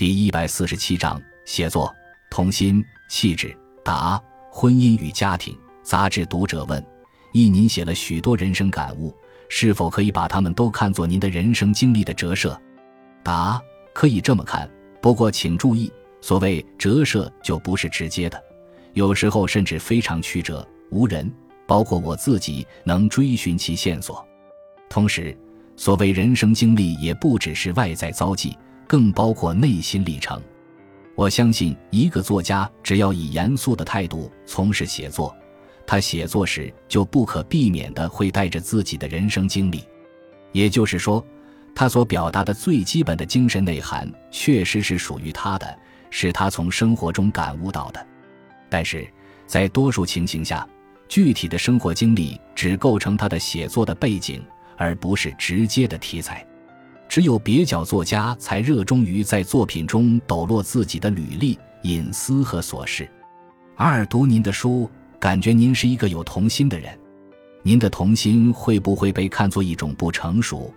第一百四十七章写作、童心、气质。答：婚姻与家庭。杂志读者问：一，您写了许多人生感悟，是否可以把他们都看作您的人生经历的折射？答：可以这么看，不过请注意，所谓折射就不是直接的，有时候甚至非常曲折，无人，包括我自己，能追寻其线索。同时，所谓人生经历也不只是外在遭际。更包括内心历程。我相信，一个作家只要以严肃的态度从事写作，他写作时就不可避免的会带着自己的人生经历。也就是说，他所表达的最基本的精神内涵，确实是属于他的，是他从生活中感悟到的。但是在多数情形下，具体的生活经历只构成他的写作的背景，而不是直接的题材。只有蹩脚作家才热衷于在作品中抖落自己的履历、隐私和琐事。二读您的书，感觉您是一个有童心的人。您的童心会不会被看作一种不成熟？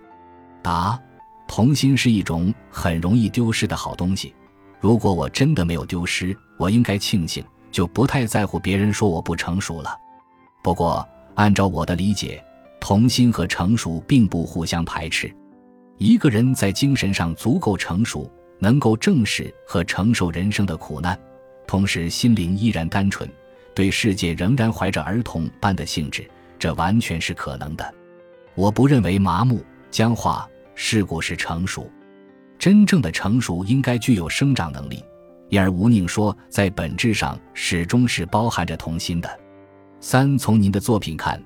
答：童心是一种很容易丢失的好东西。如果我真的没有丢失，我应该庆幸，就不太在乎别人说我不成熟了。不过，按照我的理解，童心和成熟并不互相排斥。一个人在精神上足够成熟，能够正视和承受人生的苦难，同时心灵依然单纯，对世界仍然怀着儿童般的兴致，这完全是可能的。我不认为麻木、僵化、世故是成熟，真正的成熟应该具有生长能力。因而吴宁说，在本质上始终是包含着童心的。三，从您的作品看，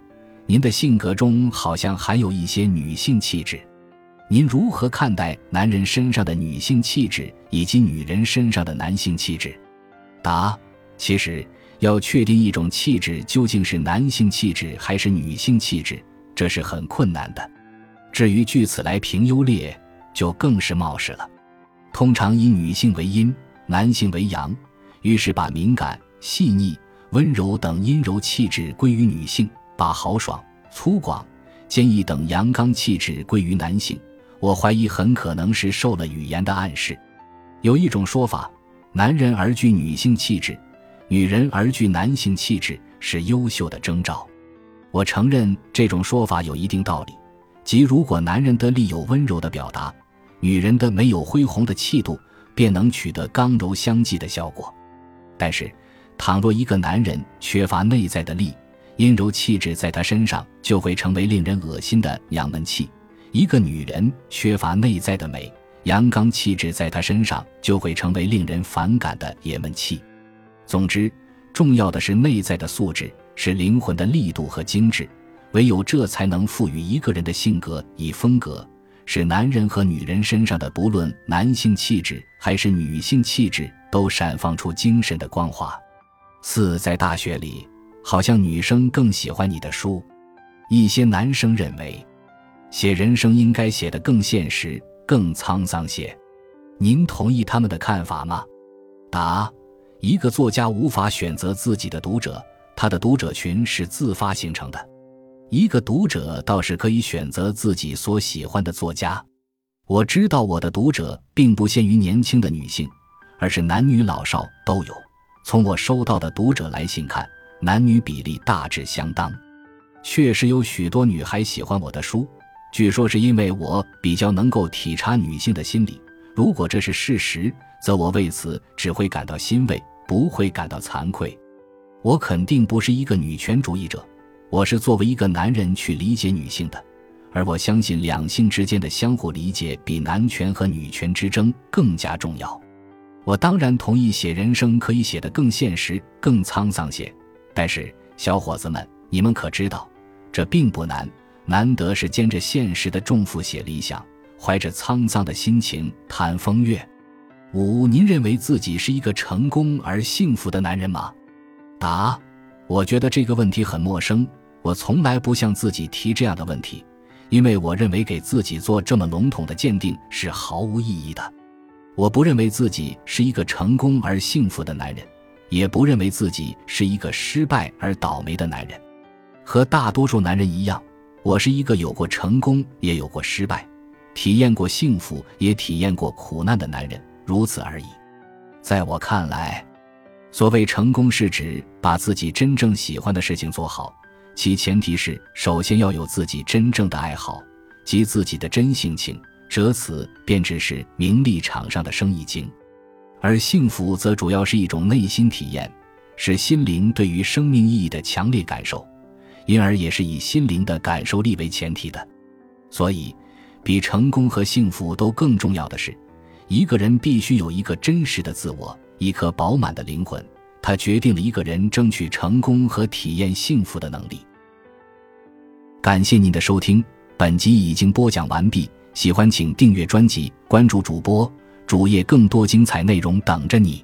您的性格中好像含有一些女性气质。您如何看待男人身上的女性气质以及女人身上的男性气质？答：其实要确定一种气质究竟是男性气质还是女性气质，这是很困难的。至于据此来评优劣，就更是冒失了。通常以女性为阴，男性为阳，于是把敏感、细腻、温柔等阴柔气质归于女性，把豪爽、粗犷、坚毅等阳刚气质归于男性。我怀疑很可能是受了语言的暗示。有一种说法，男人而具女性气质，女人而具男性气质是优秀的征兆。我承认这种说法有一定道理，即如果男人的力有温柔的表达，女人的没有恢宏的气度，便能取得刚柔相济的效果。但是，倘若一个男人缺乏内在的力，阴柔气质在他身上就会成为令人恶心的娘们气。一个女人缺乏内在的美，阳刚气质在她身上就会成为令人反感的爷们气。总之，重要的是内在的素质，是灵魂的力度和精致。唯有这才能赋予一个人的性格以风格，使男人和女人身上的不论男性气质还是女性气质都闪放出精神的光华。四，在大学里，好像女生更喜欢你的书，一些男生认为。写人生应该写得更现实、更沧桑些，您同意他们的看法吗？答：一个作家无法选择自己的读者，他的读者群是自发形成的。一个读者倒是可以选择自己所喜欢的作家。我知道我的读者并不限于年轻的女性，而是男女老少都有。从我收到的读者来信看，男女比例大致相当。确实有许多女孩喜欢我的书。据说是因为我比较能够体察女性的心理。如果这是事实，则我为此只会感到欣慰，不会感到惭愧。我肯定不是一个女权主义者，我是作为一个男人去理解女性的，而我相信两性之间的相互理解比男权和女权之争更加重要。我当然同意写人生可以写得更现实、更沧桑些，但是小伙子们，你们可知道，这并不难。难得是肩着现实的重负写理想，怀着沧桑的心情谈风月。五，您认为自己是一个成功而幸福的男人吗？答：我觉得这个问题很陌生，我从来不向自己提这样的问题，因为我认为给自己做这么笼统的鉴定是毫无意义的。我不认为自己是一个成功而幸福的男人，也不认为自己是一个失败而倒霉的男人，和大多数男人一样。我是一个有过成功也有过失败，体验过幸福也体验过苦难的男人。如此而已。在我看来，所谓成功是指把自己真正喜欢的事情做好，其前提是首先要有自己真正的爱好及自己的真性情，舍此便只是名利场上的生意经。而幸福则主要是一种内心体验，是心灵对于生命意义的强烈感受，因而也是以心灵的感受力为前提的。所以，比成功和幸福都更重要的是，一个人必须有一个真实的自我，一颗饱满的灵魂。它决定了一个人争取成功和体验幸福的能力。感谢您的收听，本集已经播讲完毕。喜欢请订阅专辑，关注主播主页，更多精彩内容等着你。